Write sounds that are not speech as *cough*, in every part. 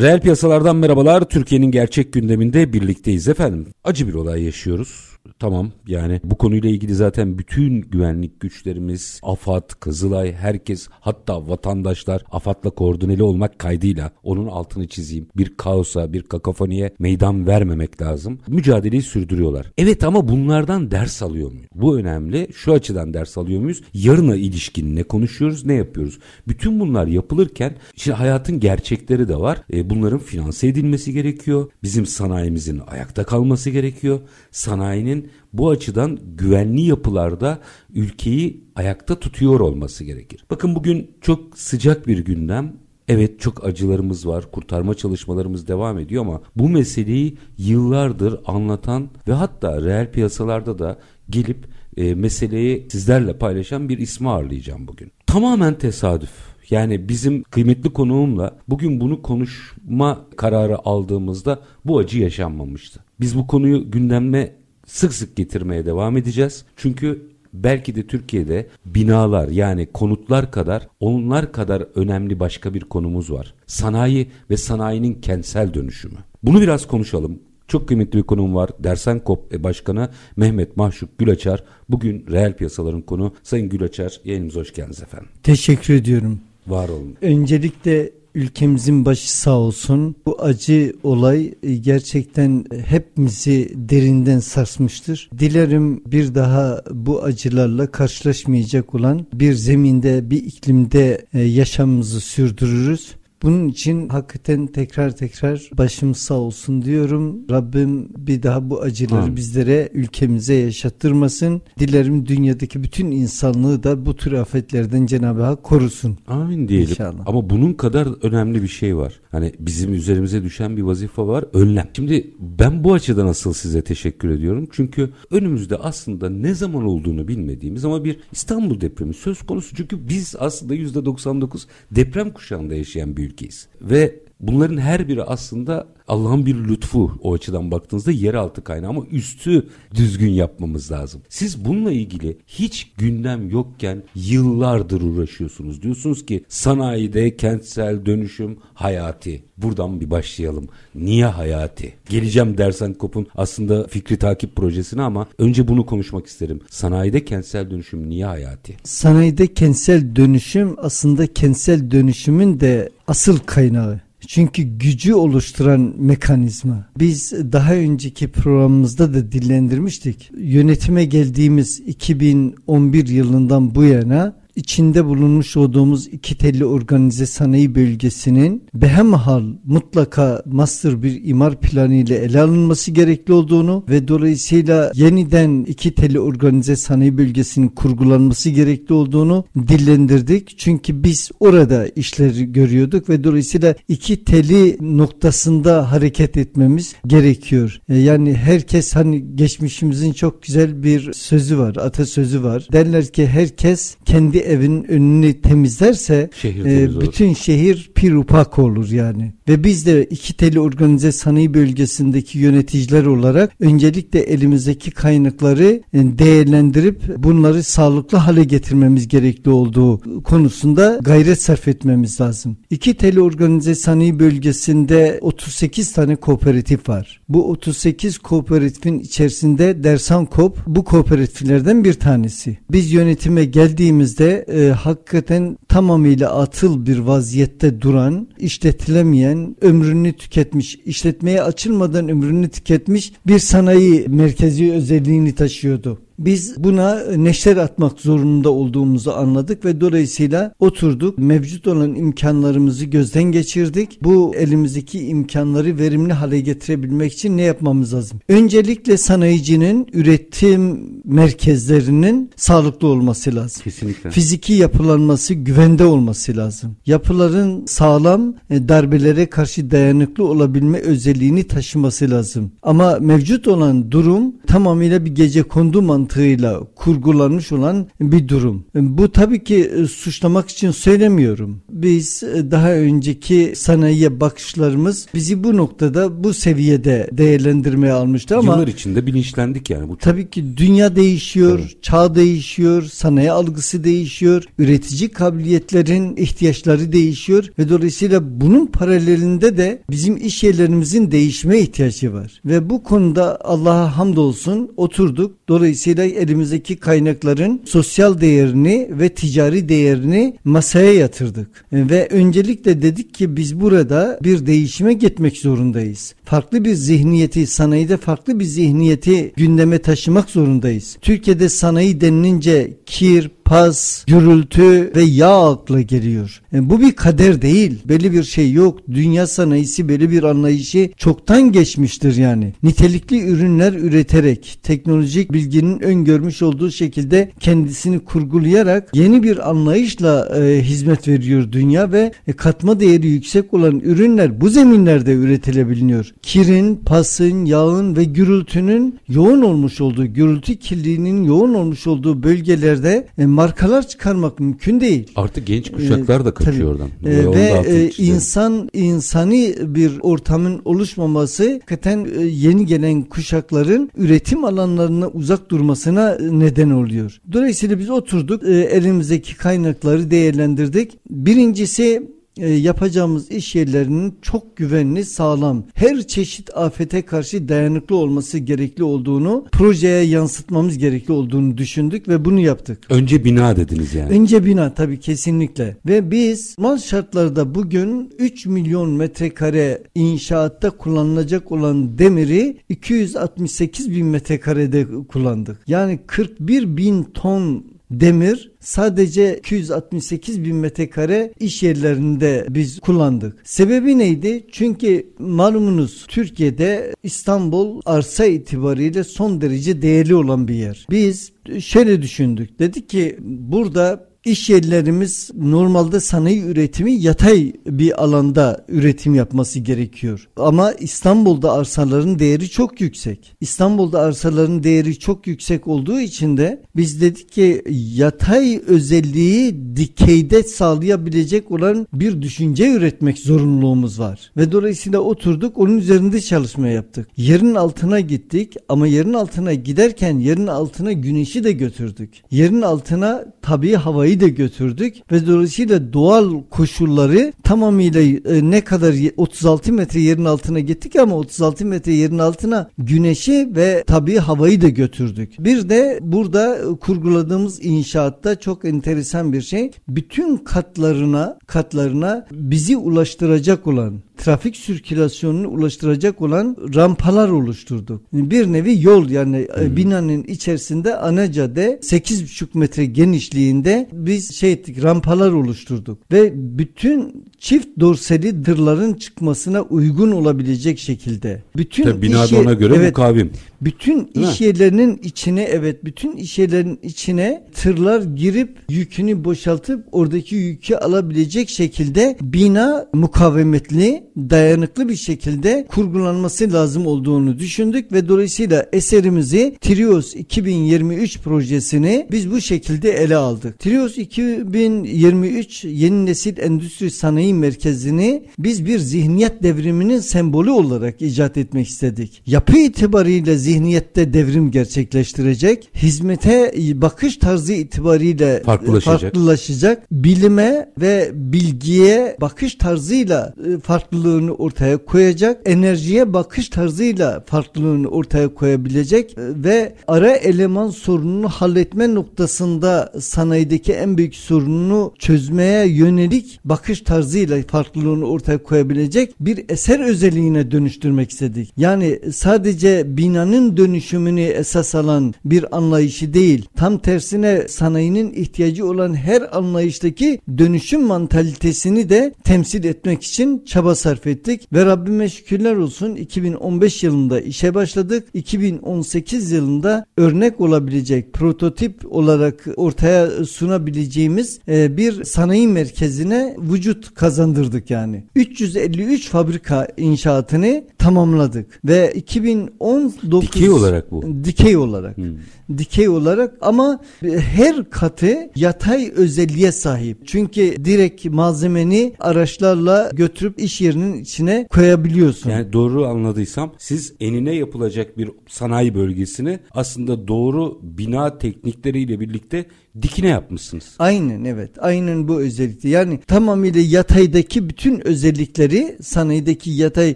Reel piyasalardan merhabalar. Türkiye'nin gerçek gündeminde birlikteyiz efendim. Acı bir olay yaşıyoruz. Tamam yani bu konuyla ilgili zaten bütün güvenlik güçlerimiz, AFAD, Kızılay, herkes hatta vatandaşlar AFAD'la koordineli olmak kaydıyla onun altını çizeyim. Bir kaosa, bir kakafoniye meydan vermemek lazım. Mücadeleyi sürdürüyorlar. Evet ama bunlardan ders alıyor muyuz? Bu önemli. Şu açıdan ders alıyor muyuz? Yarına ilişkin ne konuşuyoruz, ne yapıyoruz? Bütün bunlar yapılırken işte hayatın gerçekleri de var. E, bunların finanse edilmesi gerekiyor. Bizim sanayimizin ayakta kalması gerekiyor. Sanayinin bu açıdan güvenli yapılarda ülkeyi ayakta tutuyor olması gerekir. Bakın bugün çok sıcak bir gündem. Evet çok acılarımız var, kurtarma çalışmalarımız devam ediyor ama bu meseleyi yıllardır anlatan ve hatta reel piyasalarda da gelip e, meseleyi sizlerle paylaşan bir ismi ağırlayacağım bugün. Tamamen tesadüf. Yani bizim kıymetli konuğumla bugün bunu konuşma kararı aldığımızda bu acı yaşanmamıştı. Biz bu konuyu gündeme sık sık getirmeye devam edeceğiz. Çünkü belki de Türkiye'de binalar yani konutlar kadar onlar kadar önemli başka bir konumuz var. Sanayi ve sanayinin kentsel dönüşümü. Bunu biraz konuşalım. Çok kıymetli bir konum var. Dersen Kop Başkanı Mehmet Mahşuk Gülaçar. Bugün reel piyasaların konu. Sayın Gülaçar yayınımıza hoş geldiniz efendim. Teşekkür ediyorum. Var olun. Öncelikle ülkemizin başı sağ olsun. Bu acı olay e, gerçekten hepimizi derinden sarsmıştır. Dilerim bir daha bu acılarla karşılaşmayacak olan bir zeminde, bir iklimde e, yaşamımızı sürdürürüz. Bunun için hakikaten tekrar tekrar başım sağ olsun diyorum. Rabbim bir daha bu acıları Amin. bizlere, ülkemize yaşattırmasın. Dilerim dünyadaki bütün insanlığı da bu tür afetlerden Cenab-ı Hak korusun. Amin diyelim. İnşallah. Ama bunun kadar önemli bir şey var. Hani bizim üzerimize düşen bir vazife var. Önlem. Şimdi ben bu açıdan asıl size teşekkür ediyorum. Çünkü önümüzde aslında ne zaman olduğunu bilmediğimiz ama bir İstanbul depremi söz konusu. Çünkü biz aslında %99 deprem kuşağında yaşayan bir ülkeyiz. Ve bunların her biri aslında Allah'ın bir lütfu o açıdan baktığınızda yeraltı kaynağı ama üstü düzgün yapmamız lazım. Siz bununla ilgili hiç gündem yokken yıllardır uğraşıyorsunuz. Diyorsunuz ki sanayide kentsel dönüşüm hayati. Buradan bir başlayalım. Niye hayati? Geleceğim dersen kopun aslında fikri takip projesine ama önce bunu konuşmak isterim. Sanayide kentsel dönüşüm niye hayati? Sanayide kentsel dönüşüm aslında kentsel dönüşümün de asıl kaynağı. Çünkü gücü oluşturan mekanizma. Biz daha önceki programımızda da dillendirmiştik. Yönetime geldiğimiz 2011 yılından bu yana içinde bulunmuş olduğumuz iki telli organize sanayi bölgesinin behemhal mutlaka master bir imar planı ile ele alınması gerekli olduğunu ve dolayısıyla yeniden iki telli organize sanayi bölgesinin kurgulanması gerekli olduğunu dillendirdik. Çünkü biz orada işleri görüyorduk ve dolayısıyla iki teli noktasında hareket etmemiz gerekiyor. E, yani herkes hani geçmişimizin çok güzel bir sözü var, atasözü var. Derler ki herkes kendi evin önünü temizlerse şehir e, bütün olur. şehir pirupak olur yani. Ve biz de iki teli organize sanayi bölgesindeki yöneticiler olarak öncelikle elimizdeki kaynakları e, değerlendirip bunları sağlıklı hale getirmemiz gerekli olduğu konusunda gayret sarf etmemiz lazım. İki teli organize sanayi bölgesinde 38 tane kooperatif var. Bu 38 kooperatifin içerisinde Dersan Kop bu kooperatiflerden bir tanesi. Biz yönetime geldiğimizde e, hakikaten tamamıyla atıl bir vaziyette duran, işletilemeyen, ömrünü tüketmiş, işletmeye açılmadan ömrünü tüketmiş bir sanayi merkezi özelliğini taşıyordu. Biz buna neşter atmak zorunda olduğumuzu anladık ve dolayısıyla oturduk. Mevcut olan imkanlarımızı gözden geçirdik. Bu elimizdeki imkanları verimli hale getirebilmek için ne yapmamız lazım? Öncelikle sanayicinin üretim merkezlerinin sağlıklı olması lazım. Kesinlikle. Fiziki yapılanması güvende olması lazım. Yapıların sağlam e, darbelere karşı dayanıklı olabilme özelliğini taşıması lazım. Ama mevcut olan durum tamamıyla bir gece kondu mantığıyla kurgulanmış olan bir durum. E, bu tabii ki e, suçlamak için söylemiyorum. Biz daha önceki sanayiye bakışlarımız bizi bu noktada bu seviyede değerlendirmeye almıştı ama Yıllar içinde bilinçlendik yani. Bu çok Tabii ki dünya değişiyor, çağ değişiyor, sanayi algısı değişiyor, üretici kabiliyetlerin ihtiyaçları değişiyor ve dolayısıyla bunun paralelinde de bizim iş yerlerimizin değişme ihtiyacı var. Ve bu konuda Allah'a hamdolsun oturduk. Dolayısıyla elimizdeki kaynakların sosyal değerini ve ticari değerini masaya yatırdık. Ve öncelikle dedik ki biz burada bir değişime gitmek zorundayız. Farklı bir zihniyeti, sanayide farklı bir zihniyeti gündeme taşımak zorundayız. Türkiye'de sanayi denilince kir, pas, gürültü ve yağ akla geliyor. Yani bu bir kader değil. Belli bir şey yok. Dünya sanayisi belli bir anlayışı çoktan geçmiştir yani. Nitelikli ürünler üreterek, teknolojik bilginin öngörmüş olduğu şekilde kendisini kurgulayarak yeni bir anlayışla e, hizmet veriyor dünya ve e, katma değeri yüksek olan ürünler bu zeminlerde üretilebiliyor. Kirin, pasın, yağın ve gürültünün yoğun olmuş olduğu, gürültü kirliliğinin yoğun olmuş olduğu bölgelerde e, markalar çıkarmak mümkün değil. Artık genç kuşaklar da kaçıyor Tabii. oradan. Ee, ve e, çizelim. insan insani bir ortamın oluşmaması hakikaten e, yeni gelen kuşakların üretim alanlarına uzak durmasına e, neden oluyor. Dolayısıyla biz oturduk e, elimizdeki kaynakları değerlendirdik. Birincisi yapacağımız iş yerlerinin çok güvenli, sağlam, her çeşit afete karşı dayanıklı olması gerekli olduğunu, projeye yansıtmamız gerekli olduğunu düşündük ve bunu yaptık. Önce bina dediniz yani. Önce bina tabii kesinlikle. Ve biz mal şartlarda bugün 3 milyon metrekare inşaatta kullanılacak olan demiri 268 bin metrekarede kullandık. Yani 41 bin ton demir sadece 268 bin metrekare iş yerlerinde biz kullandık. Sebebi neydi? Çünkü malumunuz Türkiye'de İstanbul arsa itibariyle son derece değerli olan bir yer. Biz şöyle düşündük. Dedik ki burada İş yerlerimiz normalde sanayi üretimi yatay bir alanda üretim yapması gerekiyor. Ama İstanbul'da arsaların değeri çok yüksek. İstanbul'da arsaların değeri çok yüksek olduğu için de biz dedik ki yatay özelliği dikeyde sağlayabilecek olan bir düşünce üretmek zorunluluğumuz var. Ve dolayısıyla oturduk onun üzerinde çalışma yaptık. Yerin altına gittik ama yerin altına giderken yerin altına güneşi de götürdük. Yerin altına tabii havayı da götürdük ve dolayısıyla doğal koşulları tamamıyla e, ne kadar 36 metre yerin altına gittik ama 36 metre yerin altına güneşi ve tabii havayı da götürdük. Bir de burada kurguladığımız inşaatta çok enteresan bir şey. Bütün katlarına katlarına bizi ulaştıracak olan trafik sirkülasyonunu ulaştıracak olan rampalar oluşturduk. Bir nevi yol yani hmm. binanın içerisinde ana cadde 8,5 metre genişliğinde biz şey ettik rampalar oluşturduk ve bütün çift dorseli tırların çıkmasına uygun olabilecek şekilde. Bütün Tabii binada iş yer- ona göre evet, mukavim. Bütün Değil iş mi? yerlerinin içine evet bütün iş yerlerinin içine tırlar girip yükünü boşaltıp oradaki yükü alabilecek şekilde bina mukavemetli dayanıklı bir şekilde kurgulanması lazım olduğunu düşündük ve dolayısıyla eserimizi Trios 2023 projesini biz bu şekilde ele aldık. Trios 2023 yeni nesil endüstri sanayi merkezini biz bir zihniyet devriminin sembolü olarak icat etmek istedik. Yapı itibariyle zihniyette devrim gerçekleştirecek. Hizmete bakış tarzı itibariyle Farklılaşacak. farklılaşacak. Bilime ve bilgiye bakış tarzıyla e, farklılığı farklılığını ortaya koyacak, enerjiye bakış tarzıyla farklılığını ortaya koyabilecek ve ara eleman sorununu halletme noktasında sanayideki en büyük sorununu çözmeye yönelik bakış tarzıyla farklılığını ortaya koyabilecek bir eser özelliğine dönüştürmek istedik. Yani sadece binanın dönüşümünü esas alan bir anlayışı değil, tam tersine sanayinin ihtiyacı olan her anlayıştaki dönüşüm mantalitesini de temsil etmek için çaba sarf ettik ve Rabbime şükürler olsun 2015 yılında işe başladık. 2018 yılında örnek olabilecek prototip olarak ortaya sunabileceğimiz e, bir sanayi merkezine vücut kazandırdık yani. 353 fabrika inşaatını tamamladık ve 2019 dikey olarak bu. Dikey olarak. Hmm dikey olarak ama her katı yatay özelliğe sahip. Çünkü direkt malzemeni araçlarla götürüp iş yerinin içine koyabiliyorsun. Yani doğru anladıysam siz enine yapılacak bir sanayi bölgesini aslında doğru bina teknikleriyle birlikte dikine yapmışsınız. Aynen evet. Aynen bu özellikle. Yani tamamıyla yataydaki bütün özellikleri sanayideki yatay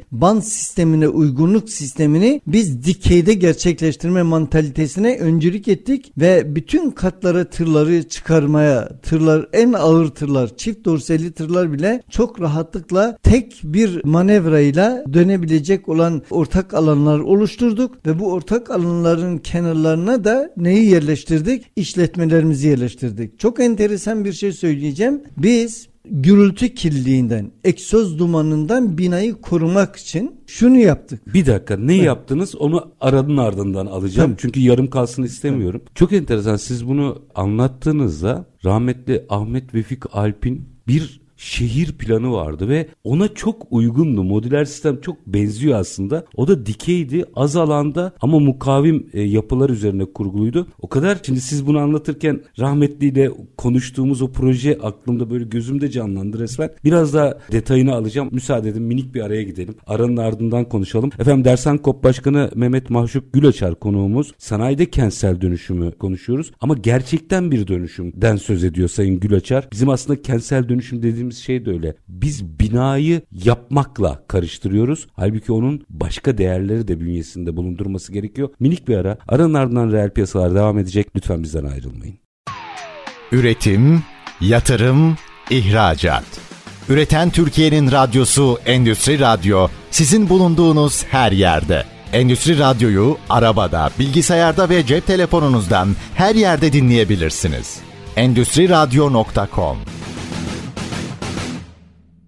band sistemine uygunluk sistemini biz dikeyde gerçekleştirme mantalitesine öncülük ettik ve bütün katlara tırları çıkarmaya tırlar en ağır tırlar çift dorselli tırlar bile çok rahatlıkla tek bir manevrayla dönebilecek olan ortak alanlar oluşturduk ve bu ortak alanların kenarlarına da neyi yerleştirdik? İşletmelerimizi yerleştirdik. Çok enteresan bir şey söyleyeceğim. Biz gürültü kirliliğinden, egzoz dumanından binayı korumak için şunu yaptık. Bir dakika ne evet. yaptınız onu aranın ardından alacağım. Tabii. Çünkü yarım kalsın istemiyorum. Tabii. Çok enteresan siz bunu anlattığınızda rahmetli Ahmet Vefik Alp'in bir şehir planı vardı ve ona çok uygundu. Modüler sistem çok benziyor aslında. O da dikeydi, az alanda ama mukavim e, yapılar üzerine kurguluydu. O kadar şimdi siz bunu anlatırken rahmetliyle konuştuğumuz o proje aklımda böyle gözümde canlandı resmen. Biraz daha detayını alacağım. Müsaade edin minik bir araya gidelim. Aranın ardından konuşalım. Efendim Dersan Kop Başkanı Mehmet Mahşuk Gülaçar konuğumuz. Sanayide kentsel dönüşümü konuşuyoruz ama gerçekten bir dönüşümden söz ediyor Sayın Gülaçar. Bizim aslında kentsel dönüşüm dediğimiz dediğimiz şey de öyle. Biz binayı yapmakla karıştırıyoruz. Halbuki onun başka değerleri de bünyesinde bulundurması gerekiyor. Minik bir ara. Aranın ardından reel piyasalar devam edecek. Lütfen bizden ayrılmayın. Üretim, yatırım, ihracat. Üreten Türkiye'nin radyosu Endüstri Radyo sizin bulunduğunuz her yerde. Endüstri Radyo'yu arabada, bilgisayarda ve cep telefonunuzdan her yerde dinleyebilirsiniz. Endüstri Radyo.com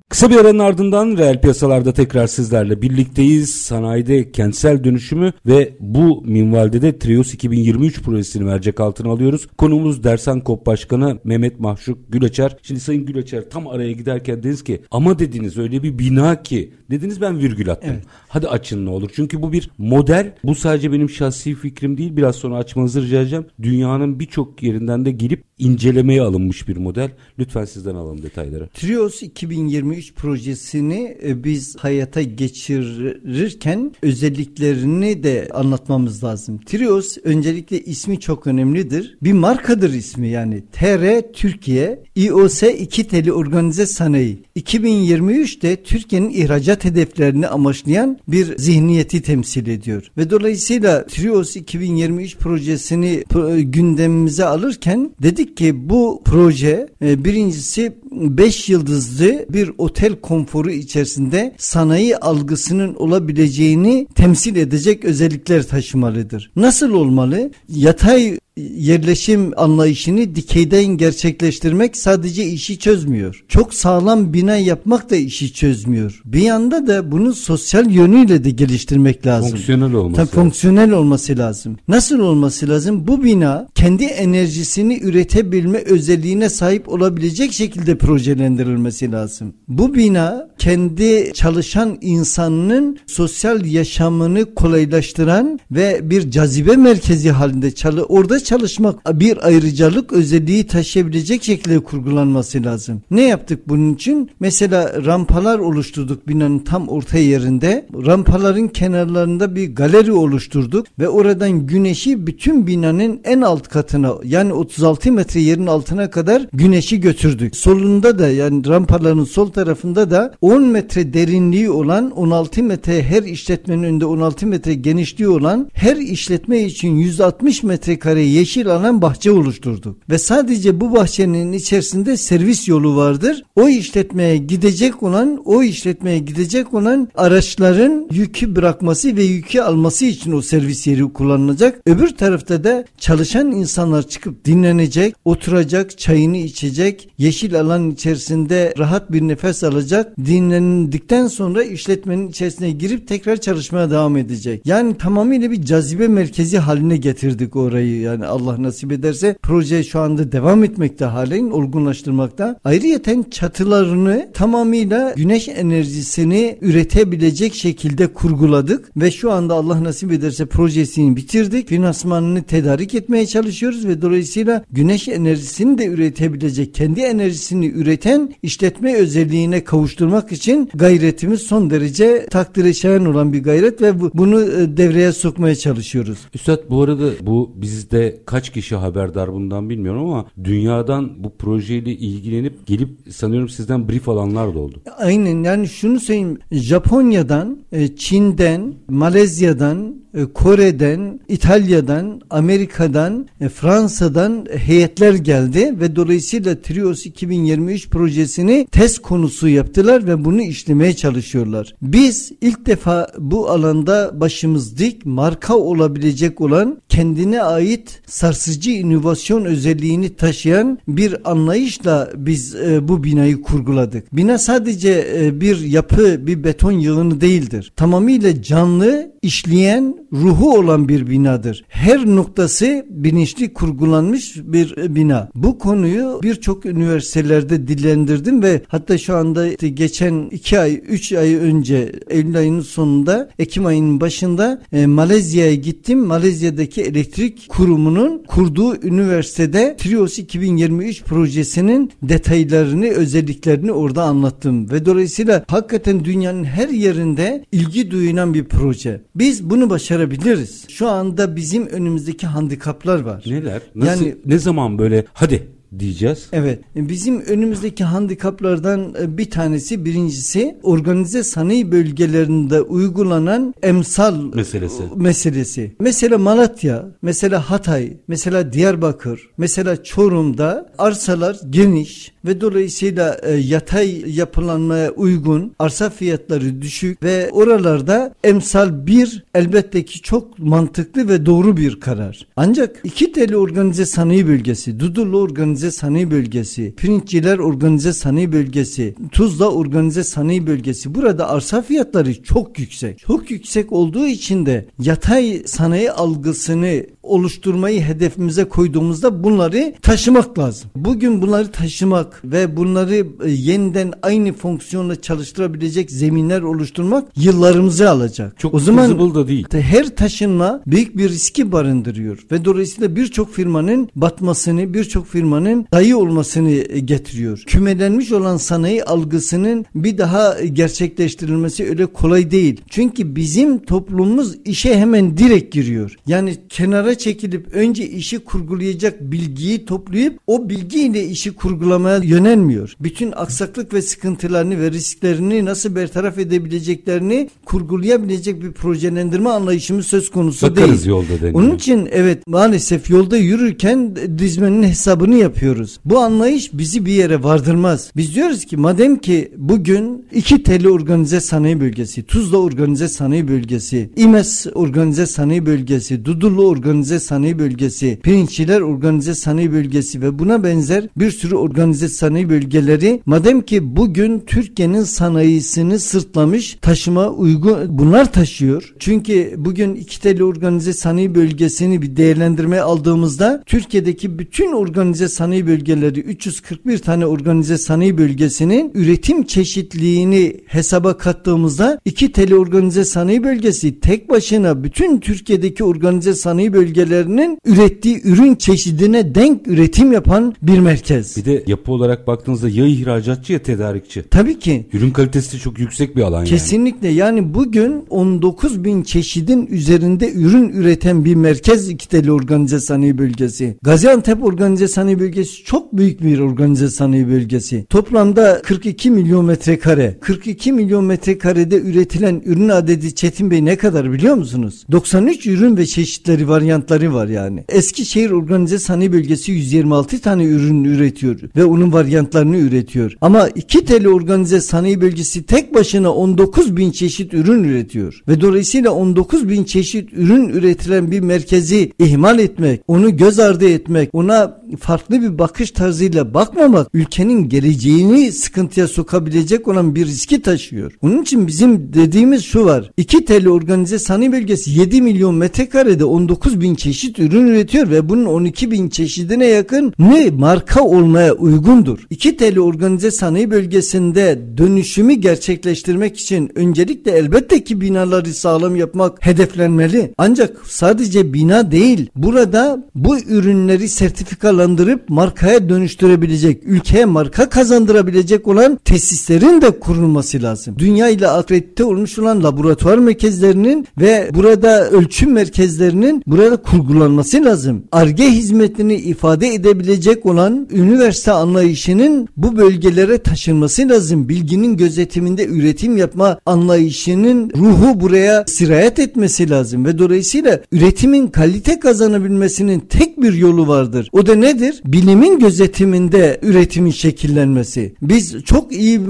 Kısa bir aranın ardından reel piyasalarda tekrar sizlerle birlikteyiz. Sanayide kentsel dönüşümü ve bu minvalde de Trios 2023 projesini mercek altına alıyoruz. Konumuz Dersan Kop Başkanı Mehmet Mahşuk Güleçer. Şimdi Sayın Güleçer tam araya giderken dediniz ki ama dediniz öyle bir bina ki dediniz ben virgül attım. Evet. Hadi açın ne olur. Çünkü bu bir model. Bu sadece benim şahsi fikrim değil. Biraz sonra açmanızı rica edeceğim. Dünyanın birçok yerinden de gelip incelemeye alınmış bir model. Lütfen sizden alalım detayları. Trios 2023 projesini e, biz hayata geçirirken özelliklerini de anlatmamız lazım. Trios öncelikle ismi çok önemlidir. Bir markadır ismi yani. TR Türkiye IOS 2 Teli Organize Sanayi. 2023'te Türkiye'nin ihracat hedeflerini amaçlayan bir zihniyeti temsil ediyor. Ve dolayısıyla Trios 2023 projesini gündemimize alırken dedik ki bu proje e, birincisi 5 yıldızlı bir otel konforu içerisinde sanayi algısının olabileceğini temsil edecek özellikler taşımalıdır. Nasıl olmalı? Yatay yerleşim anlayışını dikeyden gerçekleştirmek sadece işi çözmüyor. Çok sağlam bina yapmak da işi çözmüyor. Bir yanda da bunu sosyal yönüyle de geliştirmek lazım. Fonksiyonel olması. Tabii fonksiyonel olması lazım. Nasıl olması lazım? Bu bina kendi enerjisini üretebilme özelliğine sahip olabilecek şekilde projelendirilmesi lazım. Bu bina kendi çalışan insanının sosyal yaşamını kolaylaştıran ve bir cazibe merkezi halinde çalı orada çalışmak bir ayrıcalık özelliği taşıyabilecek şekilde kurgulanması lazım. Ne yaptık bunun için? Mesela rampalar oluşturduk binanın tam orta yerinde. Rampaların kenarlarında bir galeri oluşturduk ve oradan güneşi bütün binanın en alt katına yani 36 metre yerin altına kadar güneşi götürdük. Solunda da yani rampaların sol tarafında da 10 metre derinliği olan 16 metre her işletmenin önünde 16 metre genişliği olan her işletme için 160 metrekare yeşil alan bahçe oluşturduk. Ve sadece bu bahçenin içerisinde servis yolu vardır. O işletmeye gidecek olan o işletmeye gidecek olan araçların yükü bırakması ve yükü alması için o servis yeri kullanılacak. Öbür tarafta da çalışan insanlar çıkıp dinlenecek, oturacak, çayını içecek, yeşil alan içerisinde rahat bir nefes alacak. Dinlendikten sonra işletmenin içerisine girip tekrar çalışmaya devam edecek. Yani tamamıyla bir cazibe merkezi haline getirdik orayı. Yani Allah nasip ederse proje şu anda devam etmekte halen olgunlaştırmakta. Ayrıyeten çatılarını tamamıyla güneş enerjisini üretebilecek şekilde kurguladık ve şu anda Allah nasip ederse projesini bitirdik. Finansmanını tedarik etmeye çalışıyoruz ve dolayısıyla güneş enerjisini de üretebilecek, kendi enerjisini üreten işletme özelliğine kavuşturmak için gayretimiz son derece takdire şayan olan bir gayret ve bu, bunu e, devreye sokmaya çalışıyoruz. Üstad bu arada bu bizde kaç kişi haberdar bundan bilmiyorum ama dünyadan bu projeyle ilgilenip gelip sanıyorum sizden brief alanlar da oldu. Aynen yani şunu söyleyeyim Japonya'dan, e, Çin'den, Malezya'dan, Kore'den, İtalya'dan, Amerika'dan, e, Fransa'dan heyetler geldi ve dolayısıyla Trios 2023 projesini test konusu yaptılar ve bunu işlemeye çalışıyorlar. Biz ilk defa bu alanda başımız dik marka olabilecek olan kendine ait sarsıcı inovasyon özelliğini taşıyan bir anlayışla biz e, bu binayı kurguladık. Bina sadece e, bir yapı, bir beton yığını değildir. Tamamıyla canlı, işleyen, ruhu olan bir binadır. Her noktası bilinçli kurgulanmış bir bina. Bu konuyu birçok üniversitelerde dillendirdim ve hatta şu anda geçen iki ay, üç ay önce Eylül ayının sonunda, Ekim ayının başında e, Malezya'ya gittim. Malezya'daki elektrik kurumunun kurduğu üniversitede Trios 2023 projesinin detaylarını, özelliklerini orada anlattım. Ve dolayısıyla hakikaten dünyanın her yerinde ilgi duyulan bir proje. Biz bunu başarabiliriz. Şu anda bizim önümüzdeki handikaplar var. Neler? Nasıl, yani ne zaman böyle hadi diyeceğiz. Evet. Bizim önümüzdeki handikaplardan e, bir tanesi birincisi organize sanayi bölgelerinde uygulanan emsal meselesi. meselesi. Mesela Malatya, mesela Hatay, mesela Diyarbakır, mesela Çorum'da arsalar geniş ve dolayısıyla e, yatay yapılanmaya uygun, arsa fiyatları düşük ve oralarda emsal bir elbette ki çok mantıklı ve doğru bir karar. Ancak iki teli organize sanayi bölgesi, Dudullu organize sanayi bölgesi, Pirinççiler organize sanayi bölgesi, Tuzla organize sanayi bölgesi. Burada arsa fiyatları çok yüksek. Çok yüksek olduğu için de yatay sanayi algısını oluşturmayı hedefimize koyduğumuzda bunları taşımak lazım. Bugün bunları taşımak ve bunları e, yeniden aynı fonksiyonla çalıştırabilecek zeminler oluşturmak yıllarımızı alacak. Çok o zaman da değil. Her taşınma büyük bir riski barındırıyor ve dolayısıyla birçok firmanın batmasını, birçok firmanın dayı olmasını e, getiriyor. Kümelenmiş olan sanayi algısının bir daha gerçekleştirilmesi öyle kolay değil. Çünkü bizim toplumumuz işe hemen direkt giriyor. Yani kenara çekilip önce işi kurgulayacak bilgiyi toplayıp o bilgiyle işi kurgulamaya yönelmiyor. Bütün aksaklık ve sıkıntılarını ve risklerini nasıl bertaraf edebileceklerini kurgulayabilecek bir projelendirme anlayışımız söz konusu Bakarız değil. yolda deniyor. Onun için evet maalesef yolda yürürken dizmenin hesabını yapıyoruz. Bu anlayış bizi bir yere vardırmaz. Biz diyoruz ki madem ki bugün iki teli organize sanayi bölgesi, Tuzla organize sanayi bölgesi, İmes organize sanayi bölgesi, Dudullu organize sanayi bölgesi, Pirinççiler organize sanayi bölgesi ve buna benzer bir sürü organize sanayi bölgeleri madem ki bugün Türkiye'nin sanayisini sırtlamış taşıma uygun bunlar taşıyor. Çünkü bugün iki teli organize sanayi bölgesini bir değerlendirmeye aldığımızda Türkiye'deki bütün organize sanayi bölgeleri 341 tane organize sanayi bölgesinin üretim çeşitliliğini hesaba kattığımızda iki teli organize sanayi bölgesi tek başına bütün Türkiye'deki organize sanayi bölgeleri bölgelerinin ürettiği ürün çeşidine denk üretim yapan bir merkez. Bir de yapı olarak baktığınızda ya ihracatçı ya tedarikçi. Tabii ki. Ürün kalitesi de çok yüksek bir alan yani. Kesinlikle yani bugün 19 bin çeşidin üzerinde ürün üreten bir merkez İkiteli Organize Sanayi Bölgesi. Gaziantep Organize Sanayi Bölgesi çok büyük bir organize sanayi bölgesi. Toplamda 42 milyon metrekare. 42 milyon metrekarede üretilen ürün adedi Çetin Bey ne kadar biliyor musunuz? 93 ürün ve çeşitleri varyantları var yani. Eskişehir Organize Sanayi Bölgesi 126 tane ürün üretiyor ve onun varyantlarını üretiyor. Ama İkiteli Organize Sanayi Bölgesi tek başına 19 bin çeşit ürün üretiyor. Ve dolayısıyla 19 bin çeşit ürün üretilen bir merkezi ihmal etmek, onu göz ardı etmek, ona farklı bir bakış tarzıyla bakmamak ülkenin geleceğini sıkıntıya sokabilecek olan bir riski taşıyor. Onun için bizim dediğimiz şu var. İki telli organize sanayi bölgesi 7 milyon metrekarede 19 bin çeşit ürün üretiyor ve bunun 12 bin çeşidine yakın ne marka olmaya uygundur. İki telli organize sanayi bölgesinde dönüşümü gerçekleştirmek için öncelikle elbette ki binaları sağlam yapmak hedeflenmeli. Ancak sadece bina değil burada bu ürünleri sertifikalandırıp markaya dönüştürebilecek, ülkeye marka kazandırabilecek olan tesislerin de kurulması lazım. Dünya ile akredite olmuş olan laboratuvar merkezlerinin ve burada ölçüm merkezlerinin burada kurgulanması lazım. Arge hizmetini ifade edebilecek olan üniversite anlayışının bu bölgelere taşınması lazım. Bilginin gözetiminde üretim yapma anlayışının ruhu buraya sirayet etmesi lazım ve dolayısıyla üretimin kalite kazanabilmesinin tek bir yolu vardır. O da nedir? Bilimin gözetiminde üretimin şekillenmesi. Biz çok iyi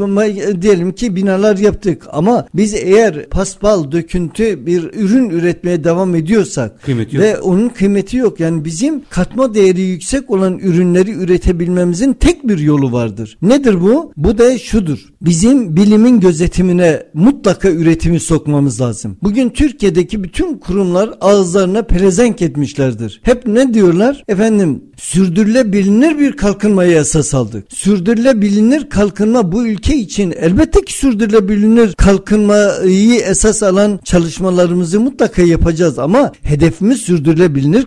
diyelim ki binalar yaptık ama biz eğer paspal döküntü bir ürün üretmeye devam ediyorsak ve onun kıymeti yok. Yani bizim katma değeri yüksek olan ürünleri üretebilmemizin tek bir yolu vardır. Nedir bu? Bu da şudur. Bizim bilimin gözetimine mutlaka üretimi sokmamız lazım. Bugün Türkiye'deki bütün kurumlar ağızlarına pelezenk etmişlerdir. Hep ne diyorlar? Efendim sürdürülebilir bir kalkınmaya esas aldık. Sürdürülebilir kalkınma bu ülke için elbette ki sürdürülebilir kalkınmayı esas alan çalışmalarımızı mutlaka yapacağız ama hedefimiz sürdürülebilir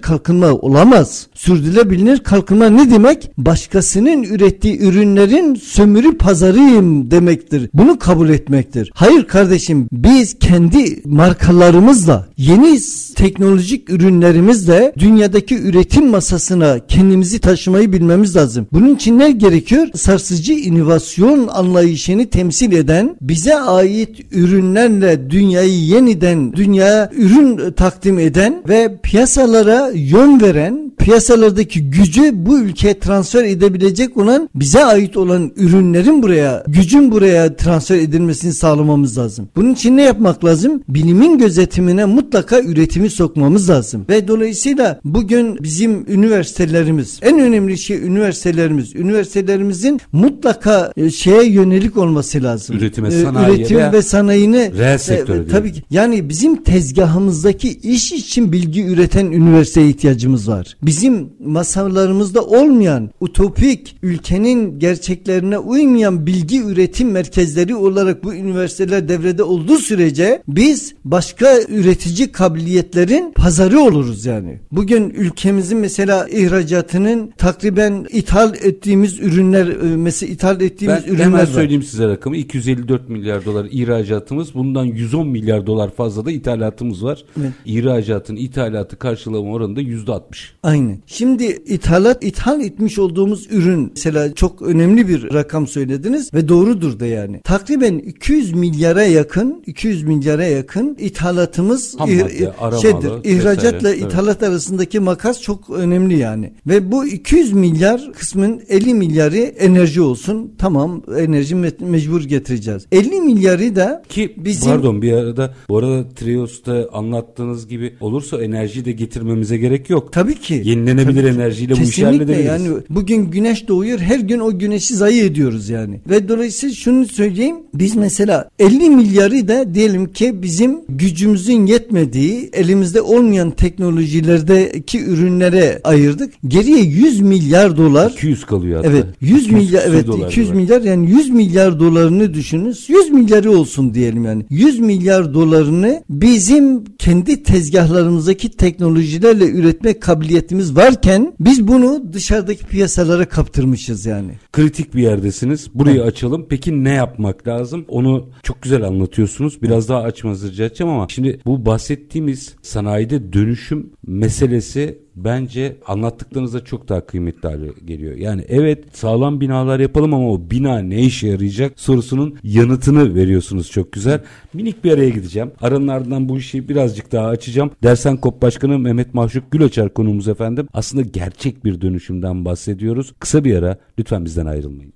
kalkınma olamaz. Sürdürülebilir kalkınma ne demek? Başkasının ürettiği ürünlerin sömürü pazarıyım demektir. Bunu kabul etmektir. Hayır kardeşim biz kendi markalarımızla yeni teknolojik ürünlerimizle dünyadaki üretim masasına kendimizi taşımayı bilmemiz lazım. Bunun için ne gerekiyor? Sarsıcı inovasyon anlayışını temsil eden bize ait ürünlerle dünyayı yeniden dünyaya ürün takdim eden ve piyasalara yön veren piyasalardaki gücü bu ülkeye transfer edebilecek olan bize ait olan ürünlerin buraya gücün buraya transfer edilmesini sağlamamız lazım. Bunun için ne yapmak lazım? Bilimin gözetimine mutlaka üretimi sokmamız lazım. Ve dolayısıyla bugün bizim üniversitelerimiz en önemli şey üniversitelerimiz. Üniversitelerimizin mutlaka e, şeye yönelik olması lazım. Üretime, E, sanayiye Üretim veya ve sanayini reel e, sektöre tabii ki yani bizim tezgahımızdaki iş için bilgi üreten üniversiteye ihtiyacımız var. Bizim masalarımızda olmayan utopik ülkenin gerçeklerine uymayan bilgi üretim merkezleri olarak bu üniversiteler devrede olduğu sürece biz başka üretici kabiliyetlerin pazarı oluruz yani. Bugün ülkemizin mesela ihracatının takriben ithal ettiğimiz ürünler e, mesela ithal ettiğimiz Ben ürünler hemen var. söyleyeyim size rakamı. 254 milyar dolar ihracatımız. Bundan 110 milyar dolar fazla da ithalatımız var. Evet. İhracatın ithalatı karşılama oranı da %60. Aynen. Şimdi ithalat ithal etmiş olduğumuz ürün mesela çok önemli bir rakam söylediniz ve doğrudur da yani. Takriben 200 milyara yakın 200 milyara yakın ithalatımız Ham ih- madde, aramalı şeydir. İhracatla vesaire, evet. ithalat arasındaki makas çok önemli yani. Ve bu 200 milyar kısmın 50 milyarı enerji olsun. Tamam enerji me- mecbur getireceğiz. 50 milyarı da Ki Bizim- pardon bir arada bu arada Trios'ta anlattığınız gibi olursa enerjiyi de getirmemize gerek yok. tabii ki Yenilenebilir Tabii, enerjiyle bu işi halledebiliriz. yani bugün güneş doğuyor her gün o güneşi zayi ediyoruz yani. Ve dolayısıyla şunu söyleyeyim biz mesela 50 milyarı da diyelim ki bizim gücümüzün yetmediği elimizde olmayan teknolojilerdeki ürünlere ayırdık. Geriye 100 milyar dolar 200 kalıyor hatta. Evet 100 milyar evet 200 milyar yani 100 milyar dolarını düşünün. 100 milyarı olsun diyelim yani. 100 milyar dolarını bizim kendi tezgahlarımızdaki teknolojilerle üretme kabiliyetimiz varken biz bunu dışarıdaki piyasalara kaptırmışız yani. Kritik bir yerdesiniz. Burayı evet. açalım. Peki ne yapmak lazım? Onu çok güzel anlatıyorsunuz. Biraz daha açmanızı rica edeceğim ama şimdi bu bahsettiğimiz sanayide dönüşüm meselesi bence anlattıklarınızda çok daha kıymetli hale geliyor. Yani evet sağlam binalar yapalım ama o bina ne işe yarayacak sorusunun yanıtını veriyorsunuz çok güzel. Minik bir araya gideceğim. Aranın ardından bu işi birazcık daha açacağım. Dersen Kop Başkanı Mehmet Mahşuk Güloçar konumuz efendim. Aslında gerçek bir dönüşümden bahsediyoruz. Kısa bir ara lütfen bizden ayrılmayın.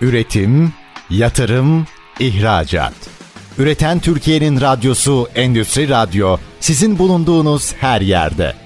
Üretim, yatırım, ihracat. Üreten Türkiye'nin radyosu Endüstri Radyo sizin bulunduğunuz her yerde.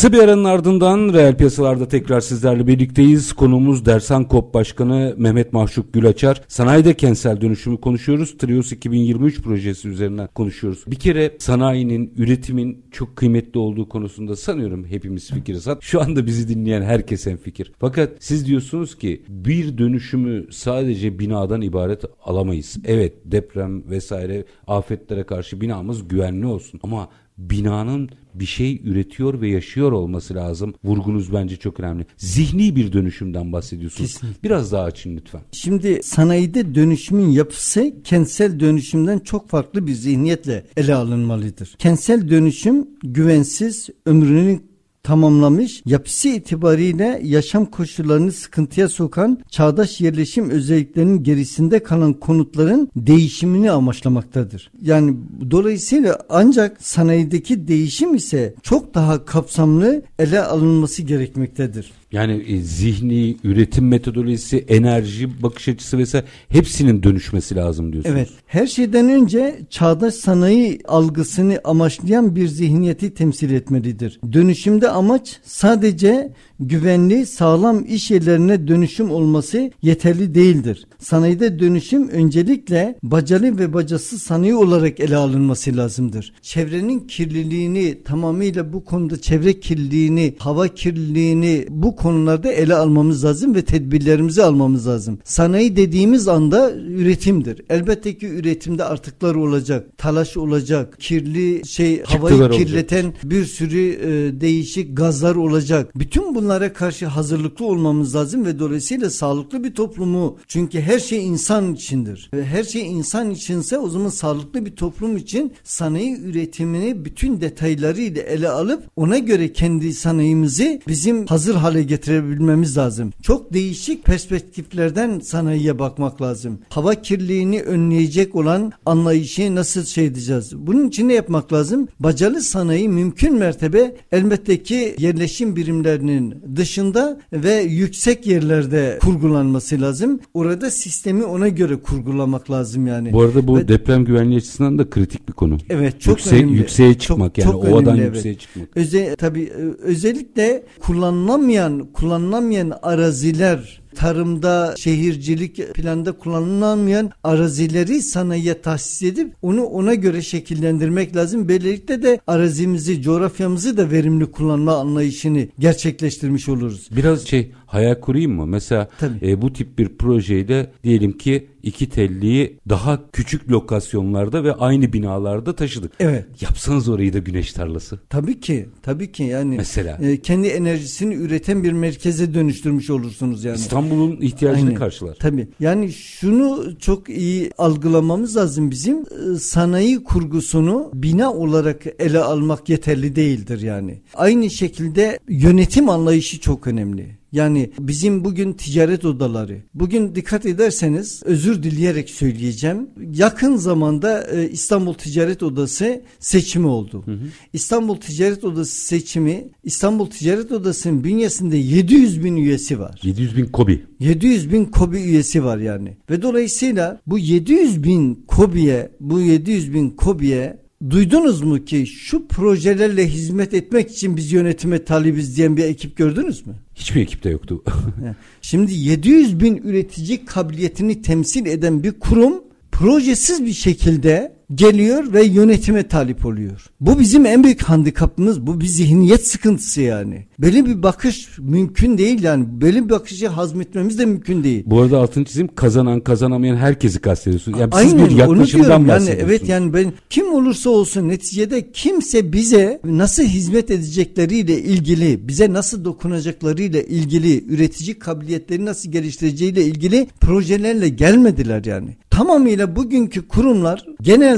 Kısa bir aranın ardından reel piyasalarda tekrar sizlerle birlikteyiz. Konuğumuz Dersan Kop Başkanı Mehmet Mahşuk Gülaçar. Sanayide kentsel dönüşümü konuşuyoruz. Trios 2023 projesi üzerinden konuşuyoruz. Bir kere sanayinin, üretimin çok kıymetli olduğu konusunda sanıyorum hepimiz fikiriz. Şu anda bizi dinleyen herkes en fikir. Fakat siz diyorsunuz ki bir dönüşümü sadece binadan ibaret alamayız. Evet deprem vesaire afetlere karşı binamız güvenli olsun. Ama binanın bir şey üretiyor ve yaşıyor olması lazım. Vurgunuz bence çok önemli. Zihni bir dönüşümden bahsediyorsunuz. Kesinlikle. Biraz daha açın lütfen. Şimdi sanayide dönüşümün yapısı kentsel dönüşümden çok farklı bir zihniyetle ele alınmalıdır. Kentsel dönüşüm güvensiz, ömrünün tamamlamış, yapısı itibariyle yaşam koşullarını sıkıntıya sokan çağdaş yerleşim özelliklerinin gerisinde kalan konutların değişimini amaçlamaktadır. Yani dolayısıyla ancak sanayideki değişim ise çok daha kapsamlı ele alınması gerekmektedir. Yani e, zihni, üretim metodolojisi, enerji bakış açısı vesaire hepsinin dönüşmesi lazım diyorsunuz. Evet. Her şeyden önce çağdaş sanayi algısını amaçlayan bir zihniyeti temsil etmelidir. Dönüşümde amaç sadece güvenli, sağlam iş yerlerine dönüşüm olması yeterli değildir. Sanayide dönüşüm öncelikle bacalı ve bacasız sanayi olarak ele alınması lazımdır. Çevrenin kirliliğini tamamıyla bu konuda çevre kirliliğini, hava kirliliğini bu konularda ele almamız lazım ve tedbirlerimizi almamız lazım. Sanayi dediğimiz anda üretimdir. Elbette ki üretimde artıklar olacak, talaş olacak, kirli şey havayı kirleten olacak. bir sürü e, değişik gazlar olacak. Bütün bunlar bunlara karşı hazırlıklı olmamız lazım ve dolayısıyla sağlıklı bir toplumu çünkü her şey insan içindir. Ve her şey insan içinse o zaman sağlıklı bir toplum için sanayi üretimini bütün detaylarıyla ele alıp ona göre kendi sanayimizi bizim hazır hale getirebilmemiz lazım. Çok değişik perspektiflerden sanayiye bakmak lazım. Hava kirliliğini önleyecek olan anlayışı nasıl şey edeceğiz? Bunun için ne yapmak lazım? Bacalı sanayi mümkün mertebe elbette ki yerleşim birimlerinin dışında ve yüksek yerlerde kurgulanması lazım. Orada sistemi ona göre kurgulamak lazım yani. Bu arada bu ve, deprem güvenliği açısından da kritik bir konu. Evet çok Yüksek, önemli. Yükseğe çıkmak çok, yani çok ovadan önemli, yükseğe evet. çıkmak. Öze, tabii özellikle kullanılamayan kullanılamayan araziler tarımda, şehircilik planda kullanılmayan arazileri sanayiye tahsis edip onu ona göre şekillendirmek lazım. Böylelikle de arazimizi, coğrafyamızı da verimli kullanma anlayışını gerçekleştirmiş oluruz. Biraz şey hayal kurayım mı? Mesela e, bu tip bir projeyle diyelim ki iki telliyi daha küçük lokasyonlarda ve aynı binalarda taşıdık. Evet. Yapsanız orayı da güneş tarlası. Tabii ki. Tabii ki yani. Mesela. E, kendi enerjisini üreten bir merkeze dönüştürmüş olursunuz yani. İstanbul'un ihtiyacını Aynen. karşılar. Tabii. Yani şunu çok iyi algılamamız lazım bizim. E, sanayi kurgusunu bina olarak ele almak yeterli değildir yani. Aynı şekilde yönetim anlayışı çok önemli. Yani bizim bugün ticaret odaları. Bugün dikkat ederseniz özür dileyerek söyleyeceğim. Yakın zamanda e, İstanbul Ticaret Odası seçimi oldu. Hı hı. İstanbul Ticaret Odası seçimi İstanbul Ticaret Odası'nın bünyesinde 700 bin üyesi var. 700 bin kobi. 700 bin kobi üyesi var yani. Ve dolayısıyla bu 700 bin kobiye bu 700 bin kobiye duydunuz mu ki şu projelerle hizmet etmek için biz yönetime talibiz diyen bir ekip gördünüz mü? Hiçbir ekipte yoktu. *laughs* Şimdi 700 bin üretici kabiliyetini temsil eden bir kurum projesiz bir şekilde geliyor ve yönetime talip oluyor. Bu bizim en büyük handikapımız. Bu bir zihniyet sıkıntısı yani. Böyle bir bakış mümkün değil yani. Böyle bir bakışı hazmetmemiz de mümkün değil. Bu arada altın çizim kazanan kazanamayan herkesi kastediyorsun. Yani Aynen, siz bir yaklaşımdan bahsediyorsunuz. Yani evet yani ben kim olursa olsun neticede kimse bize nasıl hizmet edecekleriyle ilgili, bize nasıl dokunacaklarıyla ilgili, üretici kabiliyetleri nasıl geliştireceğiyle ilgili projelerle gelmediler yani. Tamamıyla bugünkü kurumlar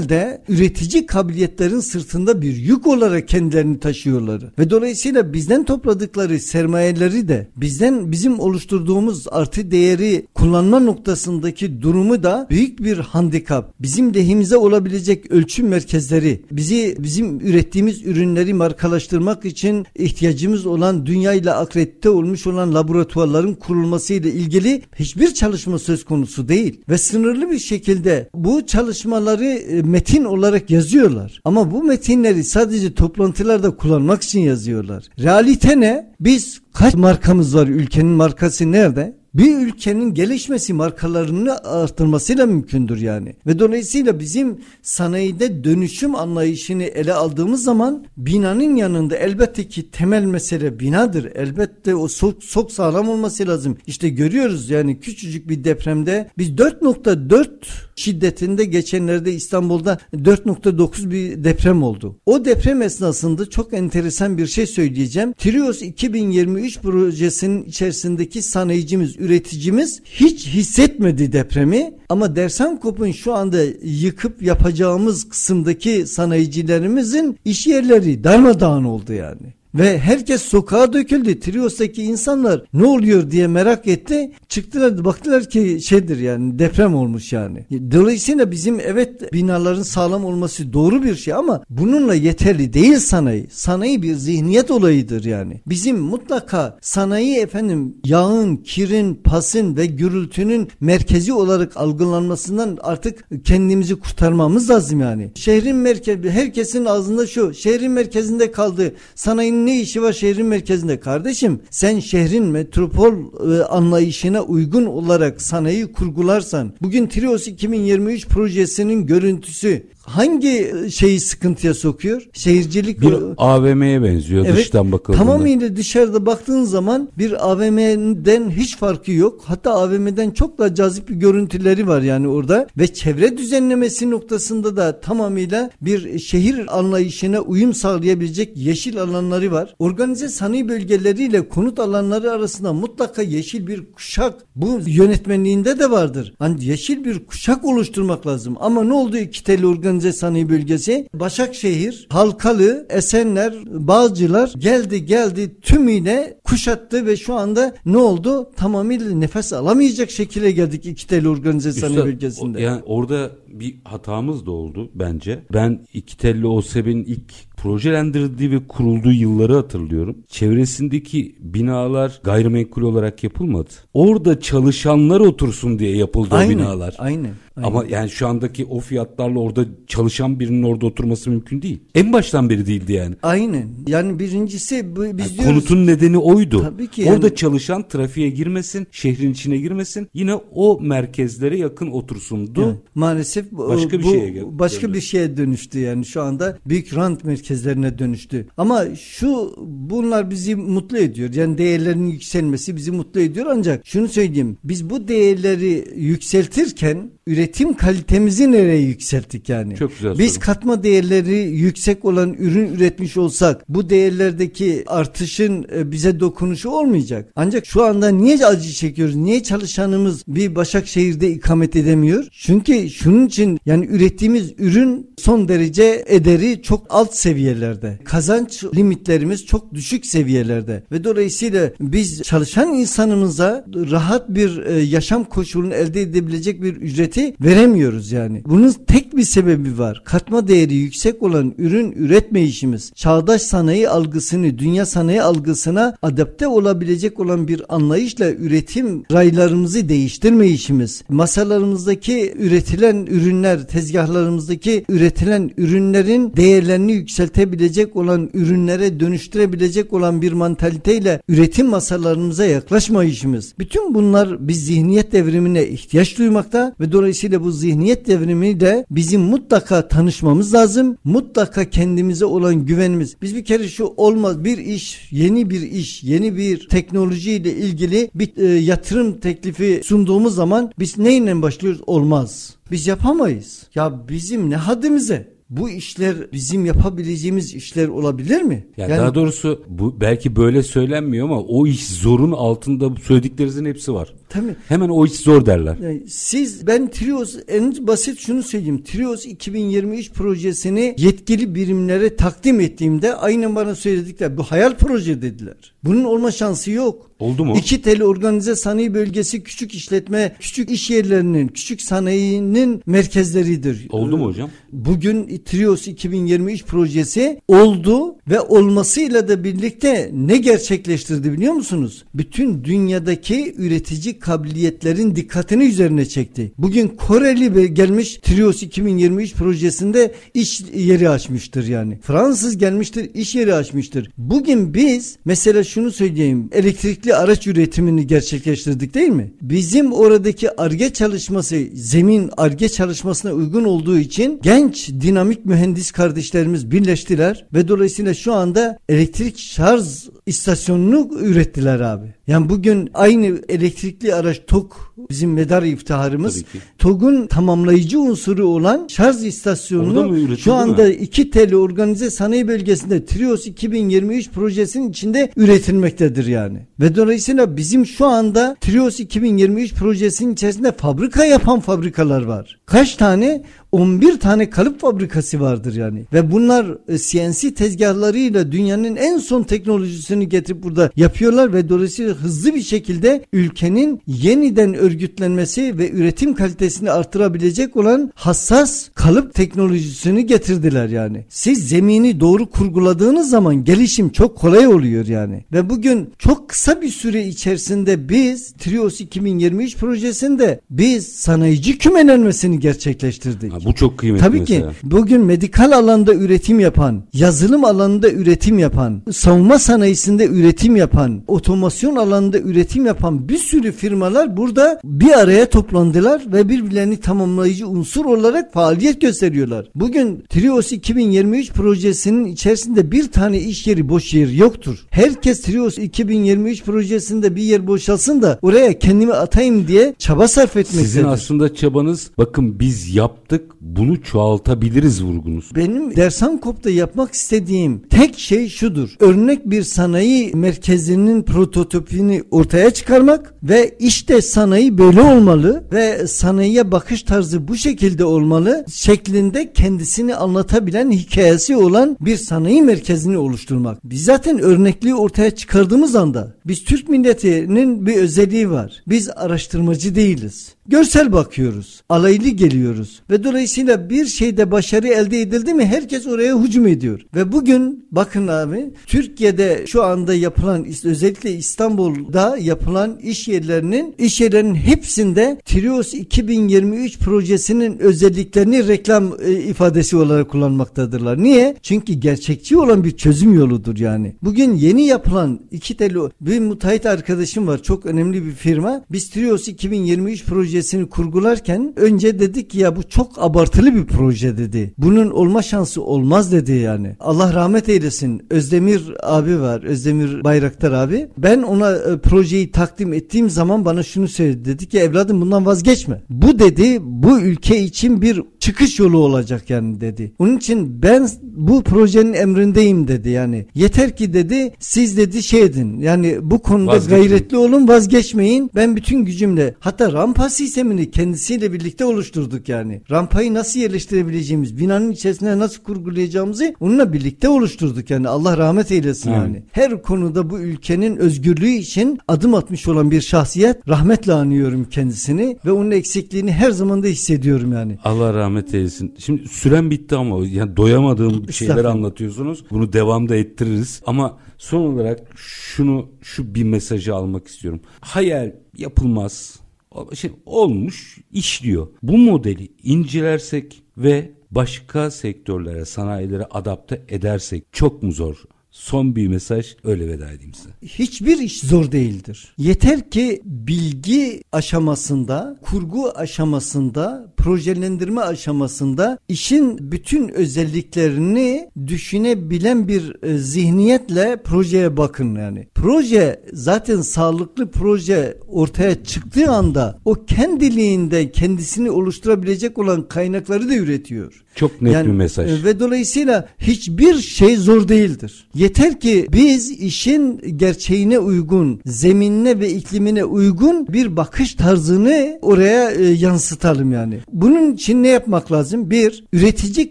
genelde üretici kabiliyetlerin sırtında bir yük olarak kendilerini taşıyorlar. Ve dolayısıyla bizden topladıkları sermayeleri de bizden bizim oluşturduğumuz artı değeri kullanma noktasındaki durumu da büyük bir handikap. Bizim lehimize olabilecek ölçüm merkezleri, bizi bizim ürettiğimiz ürünleri markalaştırmak için ihtiyacımız olan dünyayla akredite olmuş olan laboratuvarların kurulması ile ilgili hiçbir çalışma söz konusu değil ve sınırlı bir şekilde bu çalışmaları e, metin olarak yazıyorlar. Ama bu metinleri sadece toplantılarda kullanmak için yazıyorlar. Realite ne? Biz kaç markamız var? Ülkenin markası nerede? bir ülkenin gelişmesi markalarını arttırmasıyla mümkündür yani. Ve dolayısıyla bizim sanayide dönüşüm anlayışını ele aldığımız zaman binanın yanında elbette ki temel mesele binadır. Elbette o sok, sok sağlam olması lazım. İşte görüyoruz yani küçücük bir depremde biz 4.4 şiddetinde geçenlerde İstanbul'da 4.9 bir deprem oldu. O deprem esnasında çok enteresan bir şey söyleyeceğim. Trios 2023 projesinin içerisindeki sanayicimiz üreticimiz hiç hissetmedi depremi ama Dersankop'un şu anda yıkıp yapacağımız kısımdaki sanayicilerimizin iş yerleri darmadağın oldu yani. Ve herkes sokağa döküldü. Trios'taki insanlar ne oluyor diye merak etti. Çıktılar baktılar ki şeydir yani deprem olmuş yani. Dolayısıyla bizim evet binaların sağlam olması doğru bir şey ama bununla yeterli değil sanayi. Sanayi bir zihniyet olayıdır yani. Bizim mutlaka sanayi efendim yağın, kirin, pasın ve gürültünün merkezi olarak algılanmasından artık kendimizi kurtarmamız lazım yani. Şehrin merkezi herkesin ağzında şu şehrin merkezinde kaldı. Sanayinin ne işi var şehrin merkezinde kardeşim? Sen şehrin metropol e, anlayışına uygun olarak sanayi kurgularsan bugün Trios 2023 projesinin görüntüsü hangi şeyi sıkıntıya sokuyor? Şehircilik bir AVM'ye benziyor evet, dıştan bakıldığında. Tamamıyla dışarıda baktığın zaman bir AVM'den hiç farkı yok. Hatta AVM'den çok daha cazip bir görüntüleri var yani orada ve çevre düzenlemesi noktasında da tamamıyla bir şehir anlayışına uyum sağlayabilecek yeşil alanları var. Organize sanayi bölgeleriyle konut alanları arasında mutlaka yeşil bir kuşak bu yönetmenliğinde de vardır. Hani yeşil bir kuşak oluşturmak lazım. Ama ne oldu iki teli organize organize sanayi bölgesi. Başakşehir, Halkalı, Esenler, Bağcılar geldi geldi tümüyle kuşattı ve şu anda ne oldu? Tamamıyla nefes alamayacak şekilde geldik iki tel organize sanayi Üstad, bölgesinde. Yani orada bir hatamız da oldu bence. Ben iki telli OSEB'in ilk projelendirdiği ve kurulduğu yılları hatırlıyorum. Çevresindeki binalar gayrimenkul olarak yapılmadı. Orada çalışanlar otursun diye yapıldı aynen, o binalar. Aynen. Aynen. Ama yani şu andaki o fiyatlarla orada çalışan birinin orada oturması mümkün değil. En baştan beri değildi yani. Aynen. Yani birincisi biz yani diyoruz. Konutun nedeni oydu. Tabii ki. Yani. Orada çalışan trafiğe girmesin, şehrin içine girmesin. Yine o merkezlere yakın otursundu. Yani, maalesef başka bir bu, şeye geldi. Başka bir şeye dönüştü yani şu anda büyük rant merkezlerine dönüştü. Ama şu bunlar bizi mutlu ediyor. Yani değerlerin yükselmesi bizi mutlu ediyor ancak şunu söyleyeyim. Biz bu değerleri yükseltirken üretim kalitemizi nereye yükselttik yani? Çok güzel Biz soru. katma değerleri yüksek olan ürün üretmiş olsak bu değerlerdeki artışın e, bize dokunuşu olmayacak. Ancak şu anda niye acı çekiyoruz? Niye çalışanımız bir Başakşehir'de ikamet edemiyor? Çünkü şunun için yani ürettiğimiz ürün son derece ederi çok alt seviye seviyelerde. Kazanç limitlerimiz çok düşük seviyelerde ve dolayısıyla biz çalışan insanımıza rahat bir e, yaşam koşulunu elde edebilecek bir ücreti veremiyoruz yani. Bunun tek bir sebebi var. Katma değeri yüksek olan ürün üretme işimiz. Çağdaş sanayi algısını, dünya sanayi algısına adapte olabilecek olan bir anlayışla üretim raylarımızı değiştirme işimiz. Masalarımızdaki üretilen ürünler, tezgahlarımızdaki üretilen ürünlerin değerlerini yükseltebilecek olan ürünlere dönüştürebilecek olan bir mantaliteyle üretim masalarımıza yaklaşma işimiz. Bütün bunlar bir zihniyet devrimine ihtiyaç duymakta ve dolayısıyla bu zihniyet devrimi de bizim mutlaka tanışmamız lazım. Mutlaka kendimize olan güvenimiz. Biz bir kere şu olmaz bir iş, yeni bir iş, yeni bir teknolojiyle ilgili bir e, yatırım teklifi sunduğumuz zaman biz neyle başlıyoruz? Olmaz. Biz yapamayız. Ya bizim ne haddimize? Bu işler bizim yapabileceğimiz işler olabilir mi? Yani, yani daha doğrusu bu belki böyle söylenmiyor ama o iş zorun altında söylediklerinizin hepsi var. Tabii. Hemen o iş zor derler. Siz ben Trios en basit şunu söyleyeyim. Trios 2023 projesini yetkili birimlere takdim ettiğimde aynen bana söyledikler bu hayal proje dediler. Bunun olma şansı yok. Oldu mu? İki teli organize sanayi bölgesi küçük işletme, küçük iş yerlerinin, küçük sanayinin merkezleridir. Oldu mu hocam? Bugün Trios 2023 projesi oldu ve olmasıyla da birlikte ne gerçekleştirdi biliyor musunuz? Bütün dünyadaki üretici kabiliyetlerin dikkatini üzerine çekti. Bugün Koreli gelmiş Trios 2023 projesinde iş yeri açmıştır yani. Fransız gelmiştir iş yeri açmıştır. Bugün biz mesela şunu söyleyeyim elektrikli araç üretimini gerçekleştirdik değil mi? Bizim oradaki arge çalışması zemin arge çalışmasına uygun olduğu için genç dinamik mühendis kardeşlerimiz birleştiler ve dolayısıyla şu anda elektrik şarj istasyonunu ürettiler abi. Yani bugün aynı elektrikli araç TOG bizim medar iftiharımız. TOG'un tamamlayıcı unsuru olan şarj istasyonunu şu anda iki teli organize sanayi bölgesinde Trios 2023 projesinin içinde üretilmektedir yani. Ve dolayısıyla bizim şu anda Trios 2023 projesinin içerisinde fabrika yapan fabrikalar var. Kaç tane? 11 tane kalıp fabrikası vardır yani. Ve bunlar CNC e, tezgahlarıyla dünyanın en son teknolojisini getirip burada yapıyorlar ve dolayısıyla hızlı bir şekilde ülkenin yeniden örgütlenmesi ve üretim kalitesini artırabilecek olan hassas kalıp teknolojisini getirdiler yani. Siz zemini doğru kurguladığınız zaman gelişim çok kolay oluyor yani. Ve bugün çok kısa bir süre içerisinde biz Trios 2023 projesinde biz sanayici kümelenmesini gerçekleştirdik. Bu çok kıymetli Tabii mesela. ki bugün medikal alanda üretim yapan, yazılım alanında üretim yapan, savunma sanayisinde üretim yapan, otomasyon alanında üretim yapan bir sürü firmalar burada bir araya toplandılar ve birbirlerini tamamlayıcı unsur olarak faaliyet gösteriyorlar. Bugün Trios 2023 projesinin içerisinde bir tane iş yeri boş yer yoktur. Herkes Trios 2023 projesinde bir yer boşalsın da oraya kendimi atayım diye çaba sarf etmektedir. Sizin aslında çabanız bakın biz yaptık bunu çoğaltabiliriz vurgunuz. Benim Dersankop'ta yapmak istediğim tek şey şudur. Örnek bir sanayi merkezinin prototipini ortaya çıkarmak ve işte sanayi böyle olmalı ve sanayiye bakış tarzı bu şekilde olmalı şeklinde kendisini anlatabilen hikayesi olan bir sanayi merkezini oluşturmak. Biz zaten örnekliği ortaya çıkardığımız anda biz Türk milletinin bir özelliği var. Biz araştırmacı değiliz. Görsel bakıyoruz. Alaylı geliyoruz. Ve dolayısıyla bir şeyde başarı elde edildi mi herkes oraya hücum ediyor. Ve bugün bakın abi Türkiye'de şu anda yapılan özellikle İstanbul'da yapılan iş yerlerinin iş yerlerinin hepsinde Trios 2023 projesinin özelliklerini reklam e, ifadesi olarak kullanmaktadırlar. Niye? Çünkü gerçekçi olan bir çözüm yoludur yani. Bugün yeni yapılan iki teli bir müteahhit arkadaşım var. Çok önemli bir firma. Biz Trios 2023 projesi projesini kurgularken önce dedik ki ya bu çok abartılı bir proje dedi. Bunun olma şansı olmaz dedi yani. Allah rahmet eylesin. Özdemir abi var. Özdemir Bayraktar abi. Ben ona e, projeyi takdim ettiğim zaman bana şunu söyledi. Dedi ki evladım bundan vazgeçme. Bu dedi bu ülke için bir çıkış yolu olacak yani dedi. Onun için ben bu projenin emrindeyim dedi yani. Yeter ki dedi siz dedi şey edin yani bu konuda Vazgeçmeyin. gayretli olun vazgeçmeyin. Ben bütün gücümle hatta rampa sistemini kendisiyle birlikte oluşturduk yani. Rampayı nasıl yerleştirebileceğimiz, binanın içerisine nasıl kurgulayacağımızı onunla birlikte oluşturduk yani. Allah rahmet eylesin Evet. yani. Her konuda bu ülkenin özgürlüğü için adım atmış olan bir şahsiyet. Rahmetle anıyorum kendisini ve onun eksikliğini her zaman da hissediyorum yani. Allah rahmet eylesin. Şimdi süren bitti ama yani doyamadığım şeyler anlatıyorsunuz. Bunu devamda ettiririz. Ama son olarak şunu şu bir mesajı almak istiyorum. Hayal yapılmaz. O- Şey, olmuş, işliyor. Bu modeli incelersek ve başka sektörlere, sanayilere adapte edersek çok mu zor? Son bir mesaj öyle veda edeyim size. Hiçbir iş zor değildir. Yeter ki bilgi aşamasında, kurgu aşamasında, projelendirme aşamasında işin bütün özelliklerini düşünebilen bir e, zihniyetle projeye bakın yani. Proje zaten sağlıklı proje ortaya çıktığı anda o kendiliğinde kendisini oluşturabilecek olan kaynakları da üretiyor. Çok net bir mesaj. e, Ve dolayısıyla hiçbir şey zor değildir. Yeter ki biz işin gerçeğine uygun, zeminine ve iklimine uygun bir bakış tarzını oraya e, yansıtalım yani. Bunun için ne yapmak lazım? Bir, üretici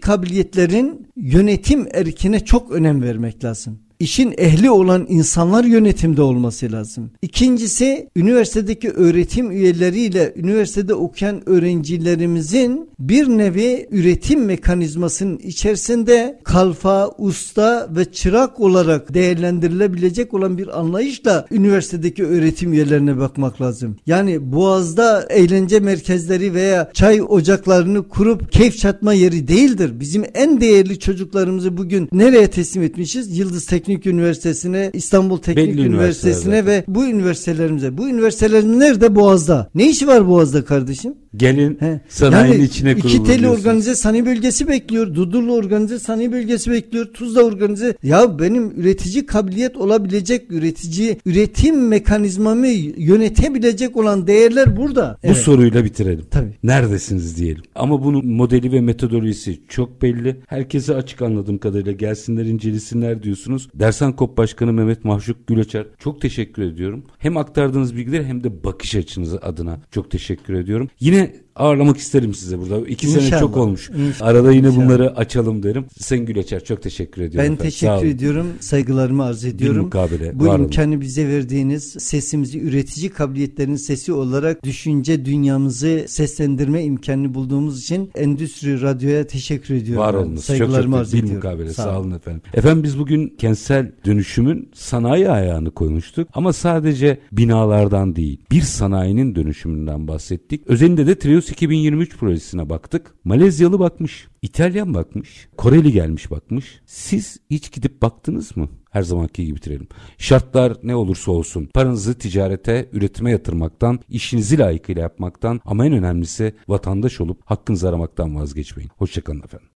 kabiliyetlerin yönetim erkine çok önem vermek lazım. İşin ehli olan insanlar yönetimde olması lazım. İkincisi üniversitedeki öğretim üyeleriyle üniversitede okuyan öğrencilerimizin bir nevi üretim mekanizmasının içerisinde kalfa, usta ve çırak olarak değerlendirilebilecek olan bir anlayışla üniversitedeki öğretim üyelerine bakmak lazım. Yani Boğaz'da eğlence merkezleri veya çay ocaklarını kurup keyif çatma yeri değildir. Bizim en değerli çocuklarımızı bugün nereye teslim etmişiz? Yıldız Teknik Üniversitesi'ne, İstanbul Teknik Belli Üniversitesi'ne üniversiteler ve bu üniversitelerimize. Bu üniversitelerin nerede? Boğaz'da. Ne işi var Boğaz'da kardeşim? Gelin He. sanayinin Yani içine iki kurulun teli organize sanayi bölgesi bekliyor. Dudullu organize sanayi bölgesi bekliyor. Tuzla organize. Ya benim üretici kabiliyet olabilecek üretici üretim mekanizmamı yönetebilecek olan değerler burada. Bu soruyla bitirelim. Tabii. Neredesiniz diyelim. Ama bunun modeli ve metodolojisi çok belli. Herkese açık anladığım kadarıyla gelsinler incelesinler diyorsunuz. Dersan Kop Başkanı Mehmet Mahşuk Güleçer çok teşekkür ediyorum. Hem aktardığınız bilgiler hem de bakış açınız adına çok teşekkür ediyorum. Yine ağırlamak isterim size burada. İki sene İnşallah. çok olmuş. İnşallah. Arada yine İnşallah. bunları açalım derim. Sen Güleçer çok teşekkür ediyorum. Ben efendim. Sağ teşekkür ediyorum. Saygılarımı arz ediyorum. mukabele, Bu var olun. imkanı bize verdiğiniz sesimizi üretici kabiliyetlerin sesi olarak düşünce dünyamızı seslendirme imkanını bulduğumuz için Endüstri Radyo'ya teşekkür ediyorum. Var olunuz. Saygılarımı çok arz çok bir ediyorum. mukabele. Sağ, olun efendim. Efendim biz bugün kentsel dönüşümün sanayi ayağını koymuştuk. Ama sadece binalardan değil bir sanayinin dönüşümünden bahsettik. Özelinde de Trios 2023 projesine baktık. Malezyalı bakmış. İtalyan bakmış. Koreli gelmiş bakmış. Siz hiç gidip baktınız mı? Her zamanki gibi bitirelim. Şartlar ne olursa olsun paranızı ticarete, üretime yatırmaktan, işinizi layıkıyla yapmaktan ama en önemlisi vatandaş olup hakkınızı aramaktan vazgeçmeyin. Hoşçakalın efendim.